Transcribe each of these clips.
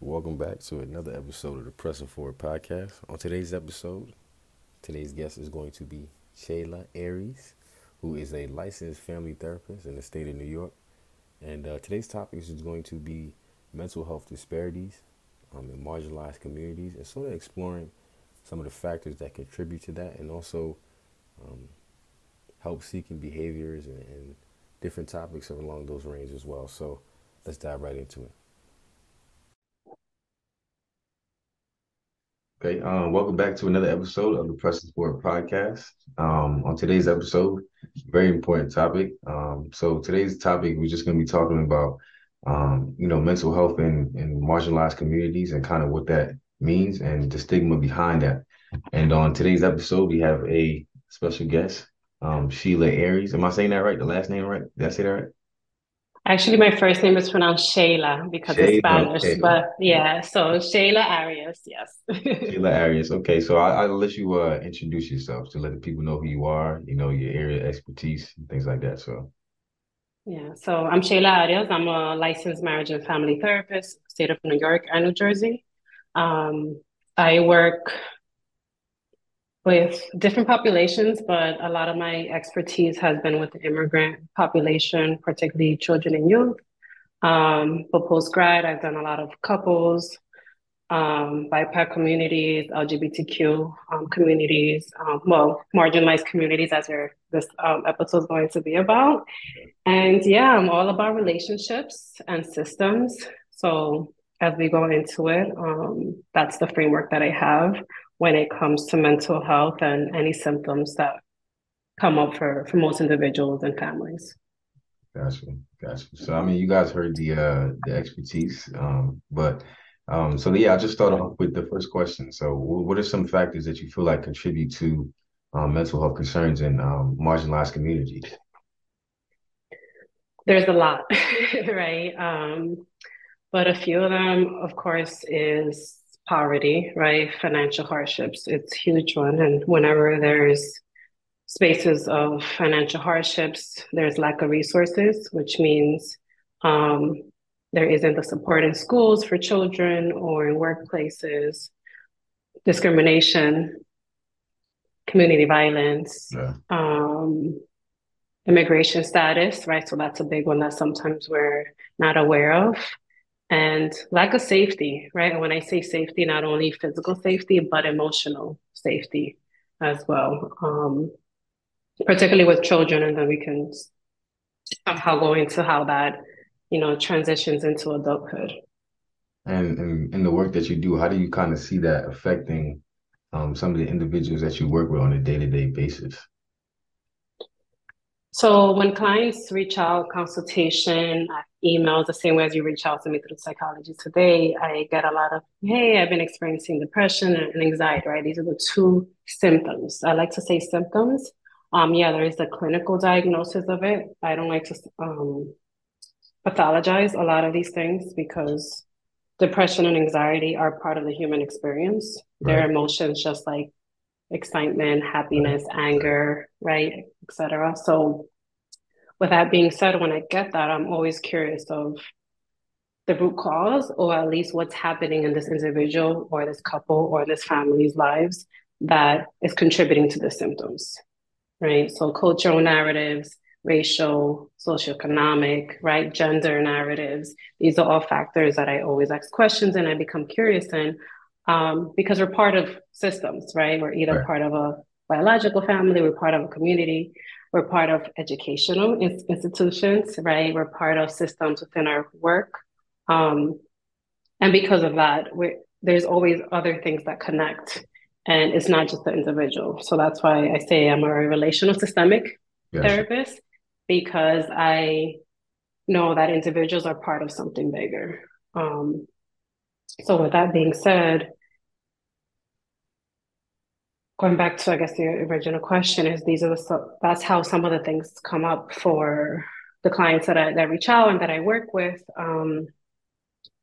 Welcome back to another episode of the Pressing Forward podcast. On today's episode, today's guest is going to be Shayla Arias, who is a licensed family therapist in the state of New York. And uh, today's topic is going to be mental health disparities um, in marginalized communities and sort of exploring some of the factors that contribute to that and also um, help seeking behaviors and, and different topics along those ranges as well. So let's dive right into it. Okay, um, welcome back to another episode of the Pressing Forward podcast. Um, on today's episode, very important topic. Um, so today's topic, we're just going to be talking about, um, you know, mental health in, in marginalized communities and kind of what that means and the stigma behind that. And on today's episode, we have a special guest, um, Sheila Arias. Am I saying that right? The last name right? Did I say that right? Actually, my first name is pronounced Shayla because Shayla, it's Spanish, okay. but yeah, so Shayla Arias, yes. Sheila Arias. Okay, so I, I'll let you uh, introduce yourself to let the people know who you are, you know, your area of expertise, and things like that. So, Yeah, so I'm Shayla Arias. I'm a licensed marriage and family therapist, state of New York and New Jersey. Um, I work with different populations, but a lot of my expertise has been with the immigrant population, particularly children and youth. Um, for post-grad, I've done a lot of couples, um, BIPOC communities, LGBTQ um, communities, um, well, marginalized communities, as your, this um, episode is going to be about. And yeah, I'm all about relationships and systems. So as we go into it, um, that's the framework that I have when it comes to mental health and any symptoms that come up for, for most individuals and families. gotcha, gotcha. So, I mean, you guys heard the uh, the expertise, um, but um, so yeah, I'll just start off with the first question. So, what are some factors that you feel like contribute to um, mental health concerns in um, marginalized communities? There's a lot, right? Um, but a few of them, of course, is poverty, right? Financial hardships. It's a huge one. And whenever there's spaces of financial hardships, there's lack of resources, which means um, there isn't the support in schools for children or in workplaces, discrimination, community violence, Yeah. um, immigration status, right? So that's a big one that sometimes we're not aware of. And lack of safety, right? And when I say safety, not only physical safety, but emotional safety as well. Um, particularly with children, and then we can somehow go into how that, you know, transitions into adulthood. And, and in the work that you do, how do you kind of see that affecting um, some of the individuals that you work with on a day-to-day basis? So when clients reach out, consultation, uh, emails, the same way as you reach out to me through psychology today, I get a lot of, hey, I've been experiencing depression and anxiety, right? These are the two symptoms. I like to say symptoms. Um, yeah, there is the clinical diagnosis of it. I don't like to um, pathologize a lot of these things because depression and anxiety are part of the human experience. They're emotions just like excitement, happiness, anger, right, etc. So with that being said, when I get that, I'm always curious of the root cause or at least what's happening in this individual or this couple or this family's lives that is contributing to the symptoms, right? So cultural narratives, racial, socioeconomic, right, gender narratives. These are all factors that I always ask questions and I become curious in um, because we're part of systems, right? We're either Right. part of a biological family, we're part of a community, we're part of educational institutions, right? We're part of systems within our work. Um, and because of that, there's always other things that connect, and it's not just the individual. So that's why I say I'm a relational systemic Gotcha. therapist because I know that individuals are part of something bigger. Um, so with that being said, going back to I guess the original question is these are the so that's how some of the things come up for the clients that I that reach out and that I work with um,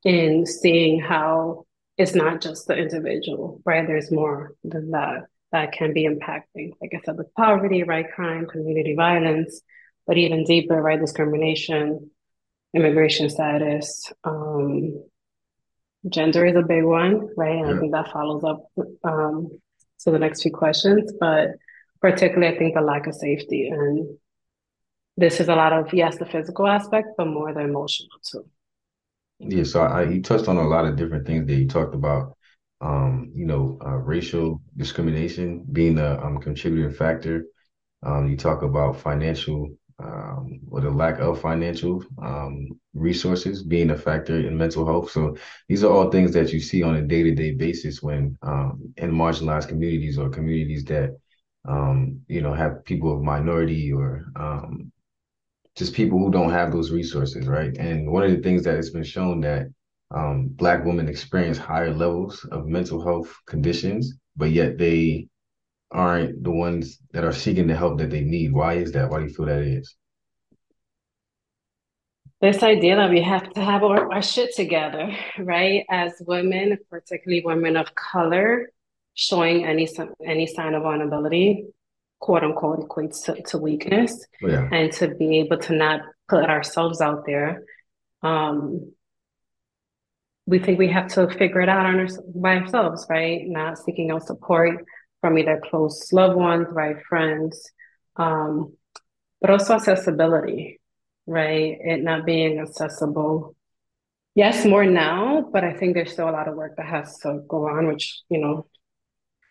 in seeing how it's not just the individual, right? There's more than that that can be impacting. Like I said, with poverty, right, crime, community violence, but even deeper, right, discrimination, immigration status, um, gender is a big one, right? And yeah. I think that follows up um, to the next few questions, but particularly I think the lack of safety and this is a lot of yes, the physical aspect, but more the emotional too. Yeah, so I, he touched on a lot of different things that he talked about. Um, you know, uh, racial discrimination being a um, contributing factor. Um, you talk about financial um, or the lack of financial um, resources being a factor in mental health. So these are all things that you see on a day to day basis when um, in marginalized communities or communities that um, you know have people of minority or um, just people who don't have those resources, right? And one of the things that has been shown that um, Black women experience higher levels of mental health conditions, but yet they aren't the ones that are seeking the help that they need. Why is that? Why do you feel that is? This idea that we have to have our, our shit together, right? As women, particularly women of color, showing any any sign of vulnerability, quote unquote, equates to, to weakness, oh, yeah. and to be able to not put ourselves out there. Um, we think we have to figure it out on our, by ourselves, right? Not seeking out support from either close loved ones, right, friends, um, but also accessibility, right? It not being accessible. Yes, more now, but I think there's still a lot of work that has to go on, which, you know,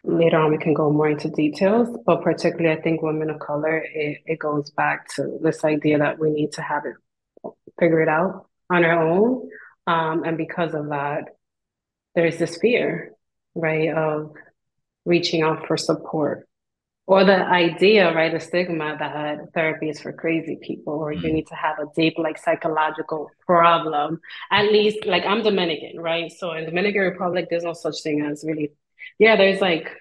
later on we can go more into details. But particularly, I think women of color, it, it goes back to this idea that we need to have it figure it out on our own. Um, and because of that, there's this fear, right, of reaching out for support or the idea, right, the stigma that therapy is for crazy people, or mm-hmm. you need to have a deep, like, psychological problem. At least, like, I'm Dominican, right? So in Dominican Republic, there's no such thing as really, yeah, there's like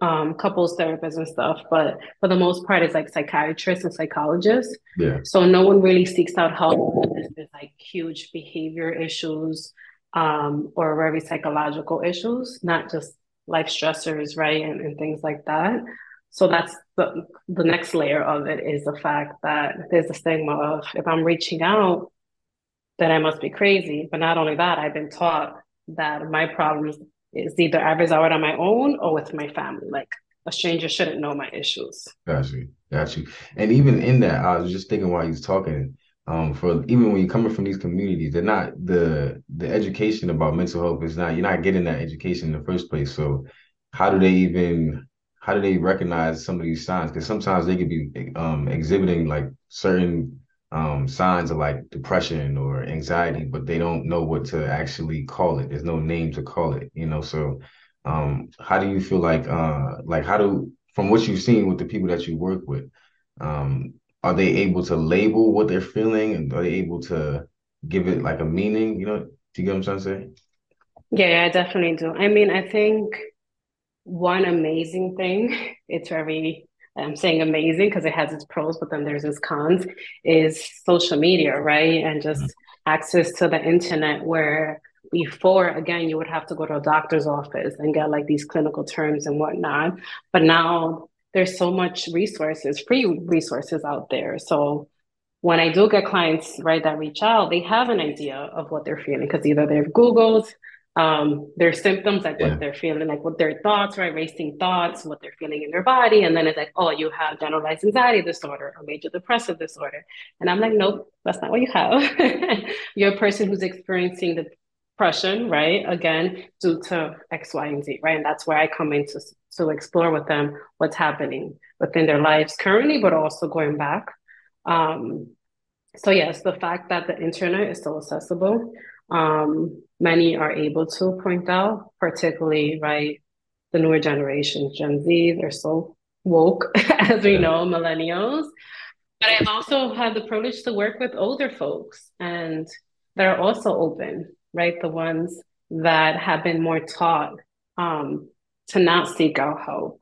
um, couples therapists and stuff, but for the most part, it's like psychiatrists and psychologists. Yeah. So no one really seeks out help. There's, there's like huge behavior issues um, or very psychological issues, not just life stressors, right? And, and things like that. So that's the, the next layer of it is the fact that there's a stigma of if I'm reaching out, then I must be crazy. But not only that, I've been taught that my problems is either I it on my own or with my family. Like a stranger shouldn't know my issues. Got you. Got you. And even in that, I was just thinking while he was talking, um, for even when you're coming from these communities, they're not the the education about mental health is not you're not getting that education in the first place. So how do they even how do they recognize some of these signs? Because sometimes they could be um, exhibiting like certain um, signs of like depression or anxiety, but they don't know what to actually call it. There's no name to call it, you know. So um, how do you feel like uh, like how do from what you've seen with the people that you work with, um, are they able to label what they're feeling and are they able to give it like a meaning? You know, do you get what I'm trying to say? Yeah, I definitely do. I mean, I think one amazing thing, it's very I'm saying amazing because it has its pros, but then there's its cons, is social media, right? And just mm-hmm. access to the internet where before again you would have to go to a doctor's office and get like these clinical terms and whatnot. But now there's so much resources, free resources out there. So when I do get clients, right, that reach out, they have an idea of what they're feeling because either they've Googled um, their symptoms, like yeah. what they're feeling, like what their thoughts, right, racing thoughts, what they're feeling in their body. And then it's like, oh, you have generalized anxiety disorder or major depressive disorder. And I'm like, nope, that's not what you have. You're a person who's experiencing the depression, right? Again, due to X, Y, and Z, right? And that's where I come in to, to explore with them what's happening within their lives currently, but also going back. Um, so yes, the fact that the internet is still accessible, um, many are able to point out, particularly right, the newer generation, Gen Z, they're so woke, as we know, millennials. But I've also had the privilege to work with older folks and they're also open right? The ones that have been more taught um, to not seek out help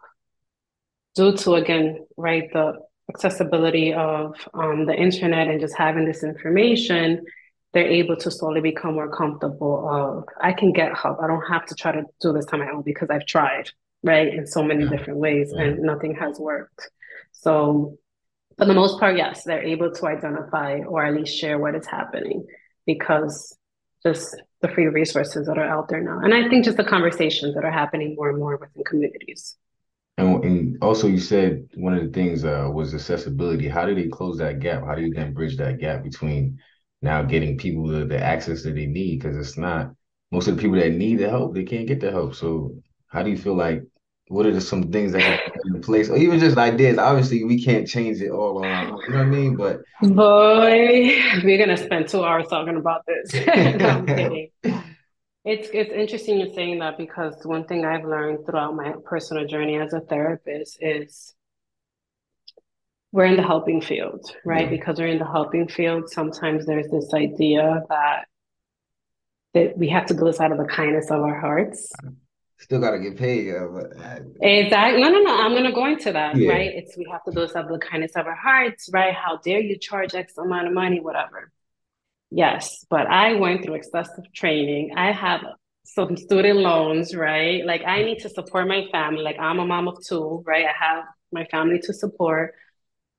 due to, again, right, the accessibility of um, the internet and just having this information, they're able to slowly become more comfortable of, I can get help. I don't have to try to do this on my own because I've tried, right, in so many yeah. different ways yeah. and nothing has worked. So for the most part, yes, they're able to identify or at least share what is happening because just the free resources that are out there now. And I think just the conversations that are happening more and more within communities. And, and also, you said one of the things uh, was accessibility. How do they close that gap? How do you then bridge that gap between now getting people the, the access that they need? Because it's not most of the people that need the help, they can't get the help. So, how do you feel like? What are some things that can put in place, or even just ideas? Obviously, we can't change it all on our own. You know what I mean? But boy, we're gonna spend two hours talking about this. no, It's it's interesting you're saying that because one thing I've learned throughout my personal journey as a therapist is we're in the helping field, right? Mm-hmm. Because we're in the helping field, sometimes there's this idea that that we have to do this out of the kindness of our hearts. Still gotta get paid. Yeah, but... Uh, exactly. No, no, no. I'm gonna go into that, yeah. right? It's we have to do this out of the kindness of our hearts, right? How dare you charge X amount of money, whatever. Yes, but I went through excessive training. I have some student loans, right? Like I need to support my family. Like I'm a mom of two, right? I have my family to support.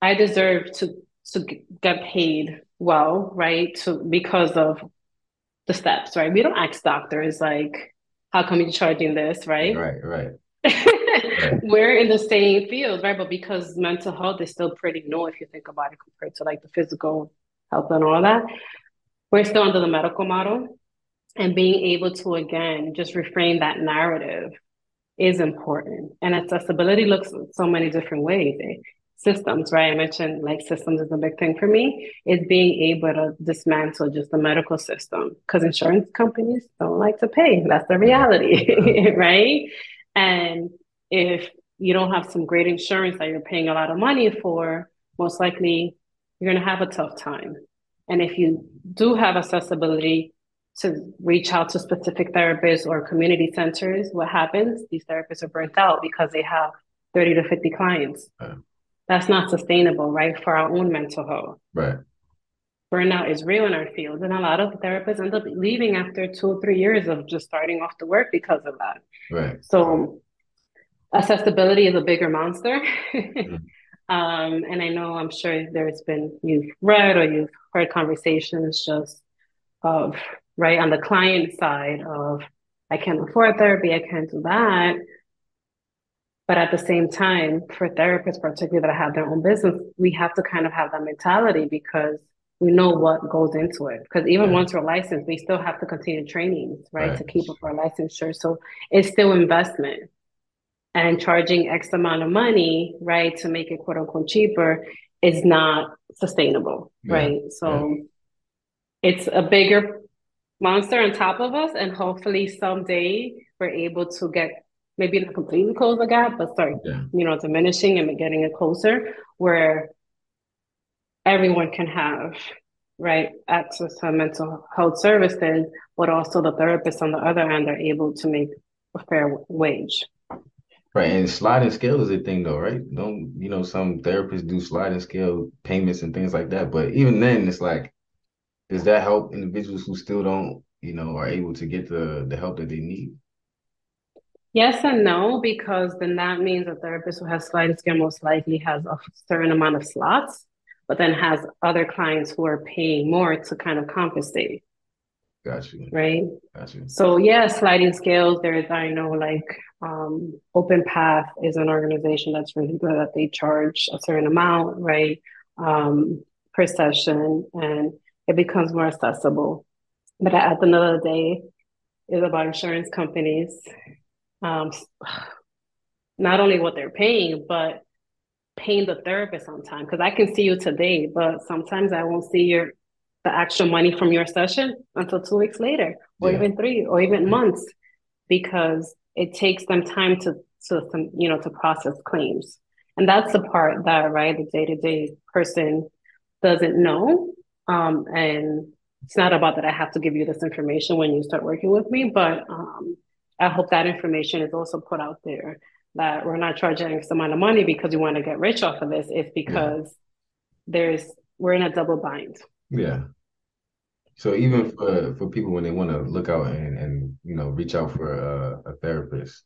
I deserve to to get paid well, right? To because of the steps, right? We don't ask doctors like, how come you're charging this, right? Right, right. right. We're in the same field, right? But because mental health is still pretty new if you think about it compared to like the physical health and all that we're still under the medical model and being able to again just reframe that narrative is important and accessibility looks so many different ways systems right? I mentioned like systems is a big thing for me is being able to dismantle just the medical system because insurance companies don't like to pay. That's the reality right? And if you don't have some great insurance that you're paying a lot of money for most likely you're going to have a tough time. And if you do have accessibility to reach out to specific therapists or community centers, what happens? These therapists are burnt out because they have 30 to 50 clients. That's not sustainable, right? For our own mental health. Right. Burnout is real in our field. And a lot of therapists end up leaving after two or three years of just starting off the work because of that. Right. So accessibility is a bigger monster. mm Um, and I know I'm sure there's been you've read or you've heard conversations just of right on the client side of I can't afford therapy, I can't do that. But at the same time, for therapists, particularly that have their own business, we have to kind of have that mentality because we know what goes into it. Because even once we're licensed, we still have to continue trainings, right, right. to keep up our licensure. So it's still investment and charging X amount of money, right, to make it quote unquote cheaper is not sustainable, yeah. right? So yeah. it's a bigger monster on top of us, and hopefully someday we're able to get maybe not completely close the gap, but start, yeah. you know, diminishing and getting it closer where everyone can have right access to mental health services, but also the therapists on the other end are able to make a fair wage. Right, and sliding scale is a thing though, right? Don't you know some therapists do sliding scale payments and things like that, but even then, it's like, does that help individuals who still don't, you know, are able to get the the help that they need? Yes and no, because then that means a therapist who has sliding scale most likely has a certain amount of slots, but then has other clients who are paying more to kind of compensate. Gotcha. Right. Gotcha. So yeah, sliding scales. There's I know like um, Open Path is an organization that's really good that they charge a certain amount, right, um, per session, and it becomes more accessible. But at the end of the day, it's about insurance companies, um, not only what they're paying, but paying the therapist on time. Because I can see you today, but sometimes I won't see your the actual money from your session until two weeks later, or yeah. even three, or even months, because it takes them time to to some you know to process claims and that's the part that right the day-to-day person doesn't know um, and it's not about that i have to give you this information when you start working with me but um, i hope that information is also put out there that we're not charging some amount of money because we want to get rich off of this it's because yeah. there's we're in a double bind yeah so even for for people when they want to look out and and you know reach out for a, a therapist,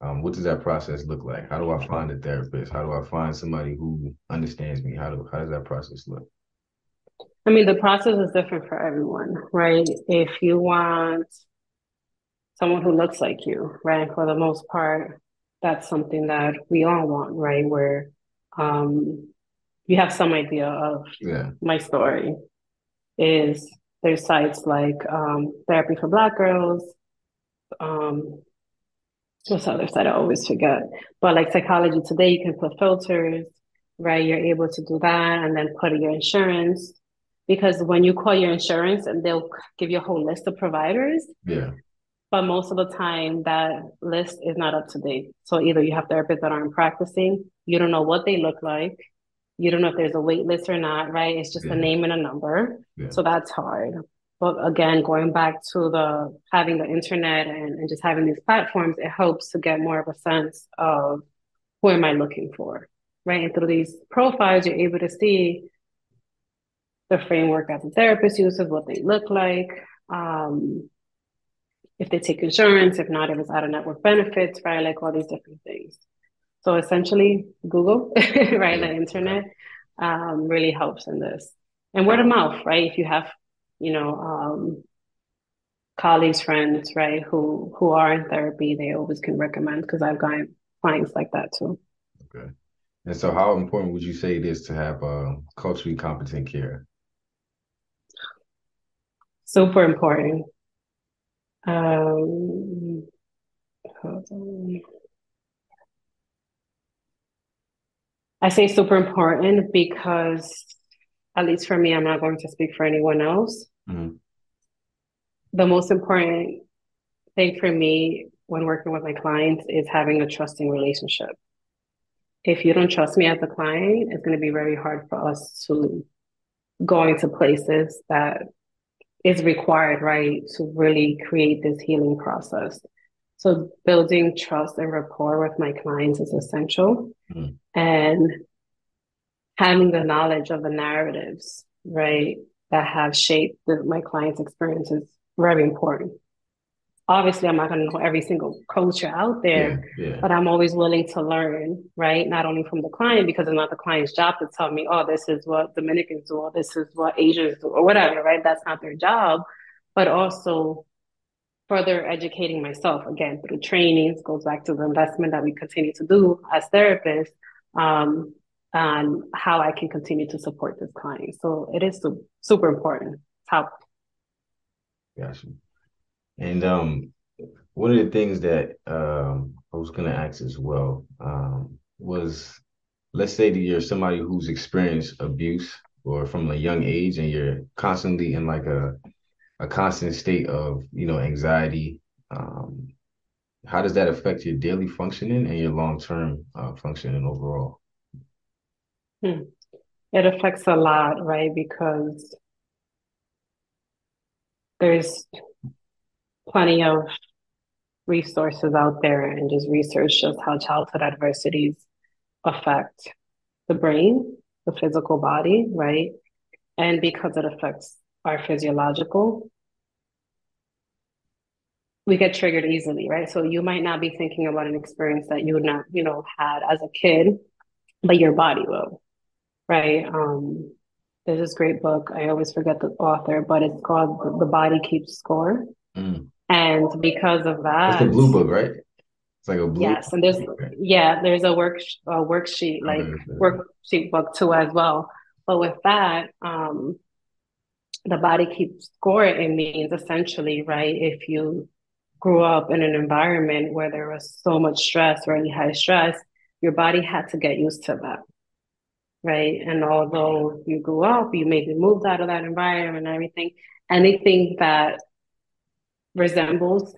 um, what does that process look like? How do I find a therapist? How do I find somebody who understands me? How do how does that process look? I mean, the process is different for everyone, right? If you want someone who looks like you, right? For the most part, that's something that we all want, right? Where um, you have some idea of Yeah. my story is there's sites like um, Therapy for Black Girls, um, what's the other site? I always forget. But like Psychology Today, you can put filters, right? You're able to do that and then put your insurance. Because when you call your insurance and they'll give you a whole list of providers, Yeah. But most of the time that list is not up to date. So either you have therapists that aren't practicing, you don't know what they look like, you don't know if there's a wait list or not, right? It's just Yeah. a name and a number. Yeah. So that's hard. But again, going back to the having the internet and, and just having these platforms, it helps to get more of a sense of who am I looking for, right? And through these profiles, you're able to see the framework that the therapist uses, what they look like, um, if they take insurance, if not, if it's out of network benefits, right? Like all these different things. So essentially, Google, right? The internet um, really helps in this. And word of mouth, right? If you have, you know, um, colleagues, friends, right, who who are in therapy, they always can recommend because I've got clients like that too. Okay. And so, how important would you say it is to have uh, culturally competent care? Super important. Um. I say super important because, at least for me, I'm not going to speak for anyone else. Mhm. The most important thing for me when working with my clients is having a trusting relationship. If you don't trust me as a client, it's going to be very hard for us to go into places that is required, right, to really create this healing process. So building trust and rapport with my clients is essential. Mm. And having the knowledge of the narratives, right, that have shaped the, my clients' experience is very important. Obviously, I'm not going to know every single culture out there, Yeah. Yeah. but I'm always willing to learn, right? Not only from the client, because it's not the client's job to tell me, oh, this is what Dominicans do, or this is what Asians do, or whatever, right? That's not their job. But also further educating myself again through trainings goes back to the investment that we continue to do as therapists um, and how I can continue to support this client. So it is su- super important. Top. Gotcha. And um, one of the things that um, I was going to ask as well um, was, let's say that you're somebody who's experienced abuse or from a young age, and you're constantly in like a a constant state of, you know, anxiety. Um, how does that affect your daily functioning and your long-term uh, functioning overall? Hmm. It affects a lot, right? Because there's plenty of resources out there and just research just how childhood adversities affect the brain, the physical body, right? And because it affects our physiological, we get triggered easily, right? So you might not be thinking about an experience that you would not, you know, had as a kid, but your body will, right? Um, there's this great book. I always forget the author, but it's called The Body Keeps Score. Mm. And because of That's the that, blue book, right? It's like a blue. yes, and there's Okay. yeah, there's a work a worksheet like worksheet book too as well. But with that, um, the body keeps score. It means essentially, right? If you grew up in an environment where there was so much stress, really high stress, your body had to get used to that, right? And although you grew up, you maybe moved out of that environment and everything, anything that resembles,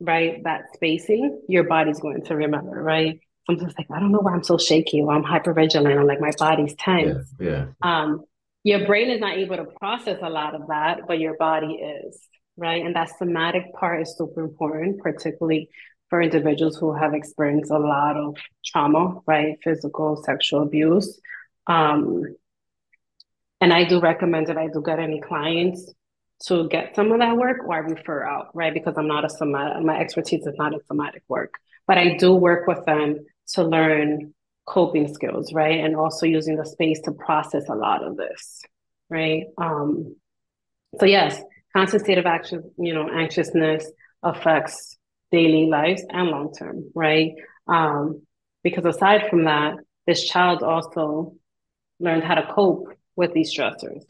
right, that spacing, your body's going to remember, right? Sometimes like, I don't know why I'm so shaky or I'm hypervigilant or like my body's tense. Yeah. Yeah. Um, your brain is not able to process a lot of that, but your body is, right? And that somatic part is super important, particularly for individuals who have experienced a lot of trauma, right? Physical, sexual abuse. Um, and I do recommend that I do get any clients to get some of that work or I refer out, right? Because I'm not a somatic, my expertise is not in somatic work, but I do work with them to learn coping skills, right? And also using the space to process a lot of this. right? Um, so yes, constant state of action, you know, anxiousness affects daily lives and long term, right? Um, because aside from that, this child also learned how to cope with these stressors.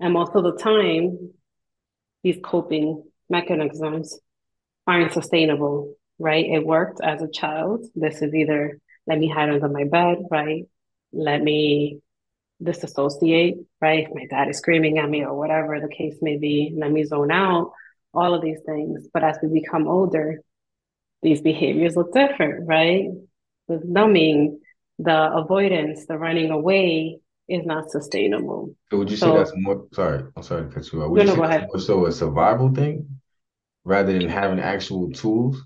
And most of the time, these coping mechanisms aren't sustainable, right? It worked as a child. This is either let me hide under my bed, right? Let me disassociate, right? If my dad is screaming at me or whatever the case may be, let me zone out, all of these things. But as we become older, these behaviors look different, right? The numbing, the avoidance, the running away is not sustainable. So would you so, say that's more sorry, I'm sorry to cut you off. Would no, you no, more so a survival thing rather than having actual tools?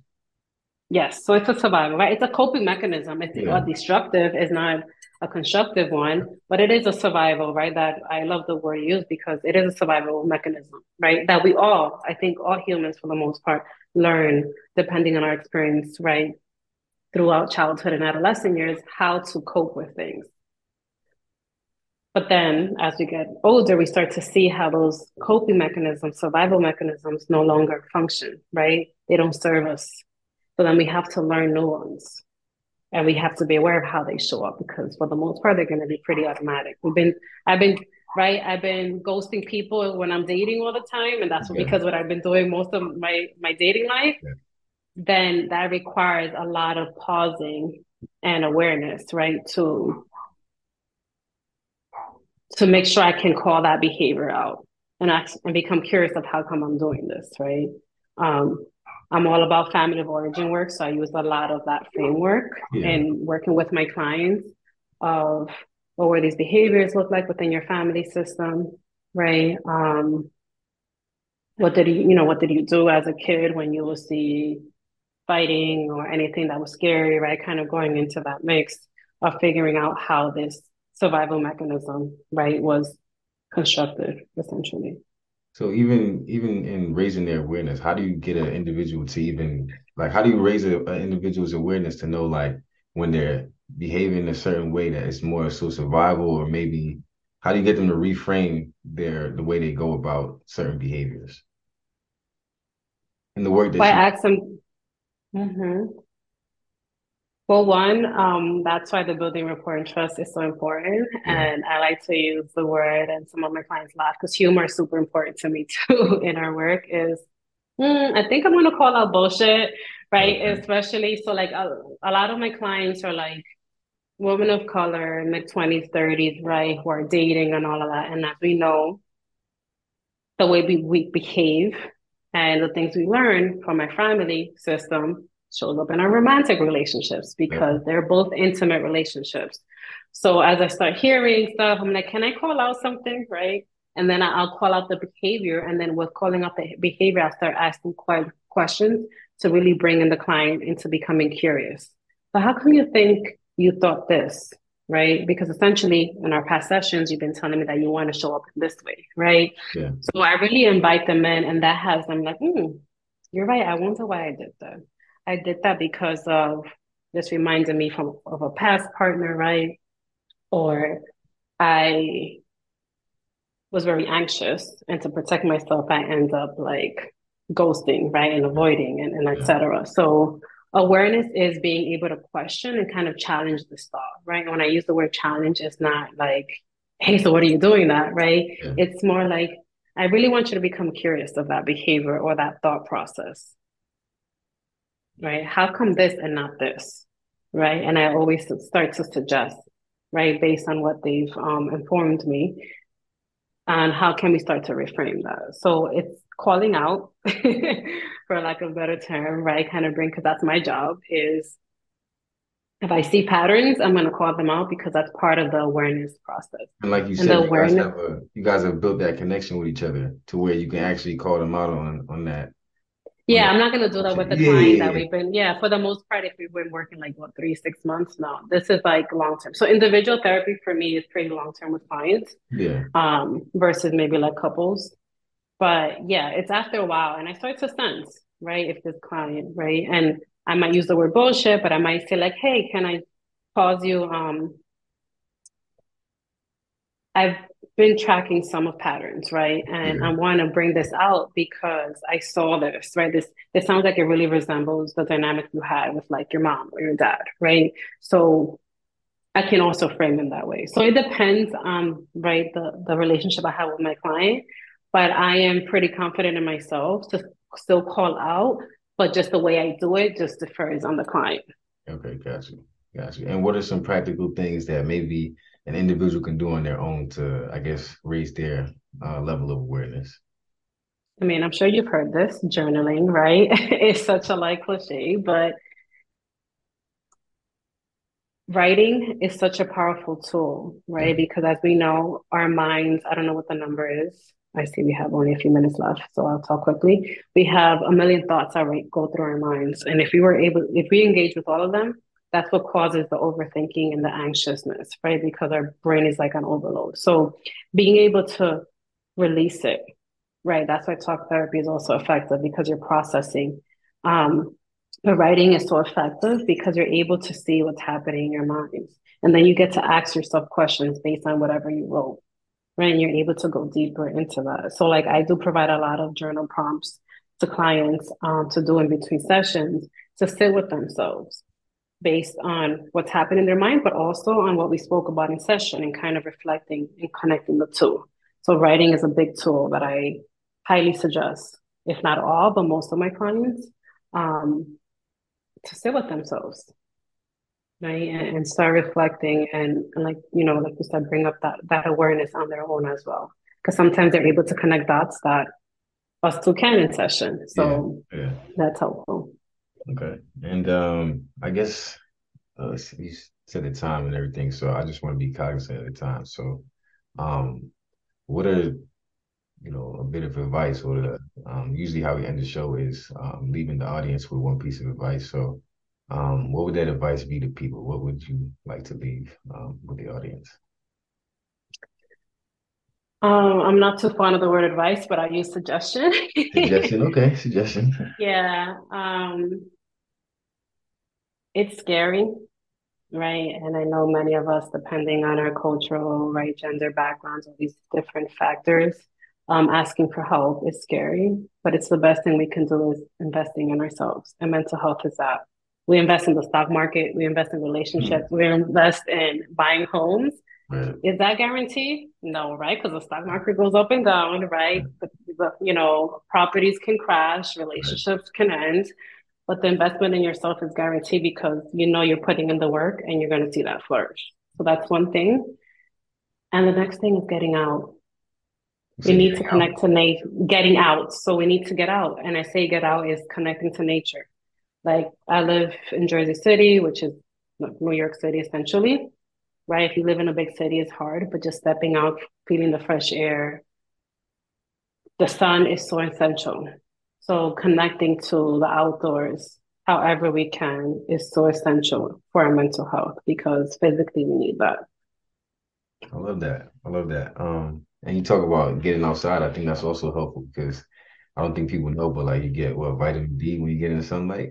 Yes, so it's a survival, right? It's a coping mechanism. It's yeah. destructive, is not a constructive one, but it is a survival, right? That I love the word used because it is a survival mechanism, right? That we all, I think all humans for the most part, learn depending on our experience, right? Throughout childhood and adolescent years, how to cope with things. But then as we get older, we start to see how those coping mechanisms, survival mechanisms no longer function, right? They don't serve us. So then we have to learn new ones and we have to be aware of how they show up because for the most part they're going to be pretty automatic we've been i've been right i've been ghosting people when i'm dating all the time and that's yeah. because what i've been doing most of my my dating life yeah. then that requires a lot of pausing and awareness right to to make sure i can call that behavior out and ask and become curious of how come i'm doing this right um I'm all about family of origin work, so I use a lot of that framework yeah. in working with my clients of what were these behaviors look like within your family system, right? Um, what did you, you know, what did you do as a kid when you would see fighting or anything that was scary, right? Kind of going into that mix of figuring out how this survival mechanism, right, was constructed essentially. So even even in raising their awareness, how do you get an individual to even like how do you raise an individual's awareness to know like when they're behaving a certain way that it's more so survival or maybe how do you get them to reframe their the way they go about certain behaviors in the work that I you- ask them mm-hmm. Well, one, um, that's why the building rapport and trust is so important. Yeah. And I like to use the word, and some of my clients laugh because humor is super important to me too in our work. Is mm, I think I'm going to call out bullshit, right? Okay. Especially so, like a, a lot of my clients are like women of color, mid 20s, 30s, right, who are dating and all of that. And as we know, the way we, we behave and the things we learn from our family system shows up in our romantic relationships because yeah. they're both intimate relationships. So as I start hearing stuff, I'm like, can I call out something? Right. And then I'll call out the behavior. And then with calling out the behavior, I'll start asking questions to really bring in the client into becoming curious. So how come you think you thought this? Right. Because essentially in our past sessions, you've been telling me that you want to show up this way. Right. Yeah. So I really invite them in and that has them like, hmm, you're right. I wonder why I did that. I did that because of this reminded me from of a past partner, right? Or I was very anxious and to protect myself, I end up like ghosting, right? And avoiding and, and etc. So awareness is being able to question and kind of challenge this thought, right? When I use the word challenge, it's not like, hey, so what are you doing that, right? Yeah. It's more like, I really want you to become curious of that behavior or that thought process right? How come this and not this, right? And I always start to suggest, right, based on what they've um, informed me, and how can we start to reframe that? So it's calling out, for lack of a better term, right? Kind of bring because that's my job is if I see patterns, I'm going to call them out because that's part of the awareness process. And like you and said, you guys, have a, you guys have built that connection with each other to where you can actually call them out on on that yeah, I'm not gonna do that with the yeah, client yeah, that we've been. Yeah, for the most part, if we've been working like what three, six months now, this is like long term. So individual therapy for me is pretty long term with clients. Yeah. Um, versus maybe like couples. But yeah, it's after a while, and I start to sense right if this client right, and I might use the word bullshit, but I might say like, hey, can I pause you? Um, I've been tracking some of patterns, right? And yeah. I want to bring this out because I saw this, right? This this sounds like it really resembles the dynamic you had with like your mom or your dad, right? So I can also frame it that way. So it depends on right the the relationship I have with my client, but I am pretty confident in myself to still call out, but just the way I do it just differs on the client. Okay, gotcha, gotcha. And what are some practical things that maybe an individual can do on their own to, I guess, raise their uh, level of awareness? I mean, I'm sure you've heard this journaling, right? it's such a like cliche, but writing is such a powerful tool, right? Because as we know, our minds, I don't know what the number is. I see we have only a few minutes left, so I'll talk quickly. We have a million thoughts that go through our minds. And if we were able, if we engage with all of them, that's what causes the overthinking and the anxiousness, right? Because our brain is like an overload. So being able to release it, right? That's why talk therapy is also effective because you're processing. Um, but writing is so effective because you're able to see what's happening in your mind. And then you get to ask yourself questions based on whatever you wrote, right? And you're able to go deeper into that. So, like, I do provide a lot of journal prompts to clients um, to do in between sessions to sit with themselves based on what's happened in their mind, but also on what we spoke about in session and kind of reflecting and connecting the two. So writing is a big tool that I highly suggest, if not all, but most of my clients, um, to sit with themselves, right, and, and start reflecting and, and, like you know, like you said, bring up that that awareness on their own as well, because sometimes they're able to connect dots that us two can in session. So yeah, yeah. that's helpful. Okay. And um, I guess uh, you said the time and everything, so I just want to be cognizant of the time. So, um, what are you know a bit of advice, or the, um, usually how we end the show is um, leaving the audience with one piece of advice. So, um, what would that advice be to people? What would you like to leave um, with the audience? Um, I'm not too fond of the word advice, but I use suggestion. suggestion, okay, suggestion. Yeah. Um, it's scary, right? And I know many of us, depending on our cultural, right, gender backgrounds, all these different factors, um, asking for help is scary. But it's the best thing we can do is investing in ourselves. And mental health is that. We invest in the stock market, we invest in relationships, mm-hmm. we invest in buying homes Right. Is that guaranteed? No, right? Because the stock market goes up and down, right? The, the, you know, properties can crash, relationships right. can end, but the investment in yourself is guaranteed because you know you're putting in the work and you're going to see that flourish. So that's one thing. And the next thing is getting out. we need to connect out. to nature, getting out. So we need to get out. And I say get out is connecting to nature. Like I live in Jersey City, which is New York City essentially right? If you live in a big city, it's hard, but just stepping out, feeling the fresh air, the sun is so essential. So connecting to the outdoors, however we can, is so essential for our mental health because physically we need that. I love that. I love that. Um, and you talk about getting outside. I think that's also helpful because I don't think people know, but like you get what vitamin D when you get in the sunlight.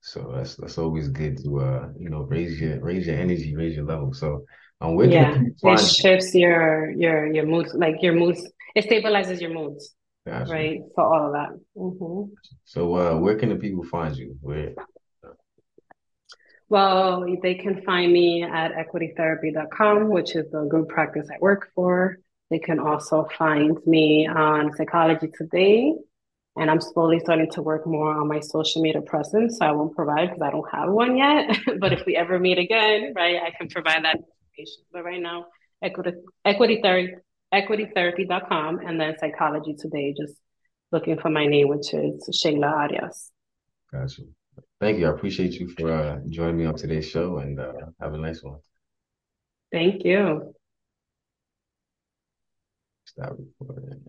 So that's that's always good to uh you know raise your raise your energy, raise your level. So um, where yeah, it shifts your your your mood, like your moods. It stabilizes your moods, gotcha. right? For all of that. Mm-hmm. So uh, where can the people find you? Where? Well, they can find me at equitytherapy.com, which is the group practice I work for. They can also find me on Psychology Today and I'm slowly starting to work more on my social media presence. So I won't provide because I don't have one yet. but if we ever meet again, right, I can provide that information. But right now, equity, equity therapy, equitytherapy.com and then psychology today, just looking for my name, which is Shayla Arias. Gotcha. Thank you. I appreciate you for uh, joining me on today's show and uh, have a nice one. Thank you. Stop recording.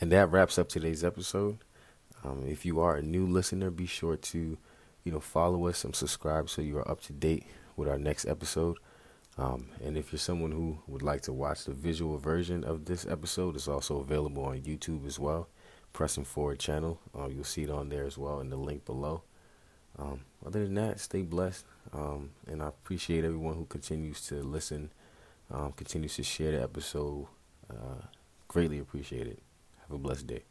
And that wraps up today's episode. Um, if you are a new listener, be sure to, you know, follow us and subscribe so you are up to date with our next episode. Um, and if you're someone who would like to watch the visual version of this episode, it's also available on YouTube as well. Pressing Forward channel, uh, you'll see it on there as well in the link below. Um, other than that, stay blessed, um, and I appreciate everyone who continues to listen, um, continues to share the episode, Uh, greatly appreciate it. Have a blessed day.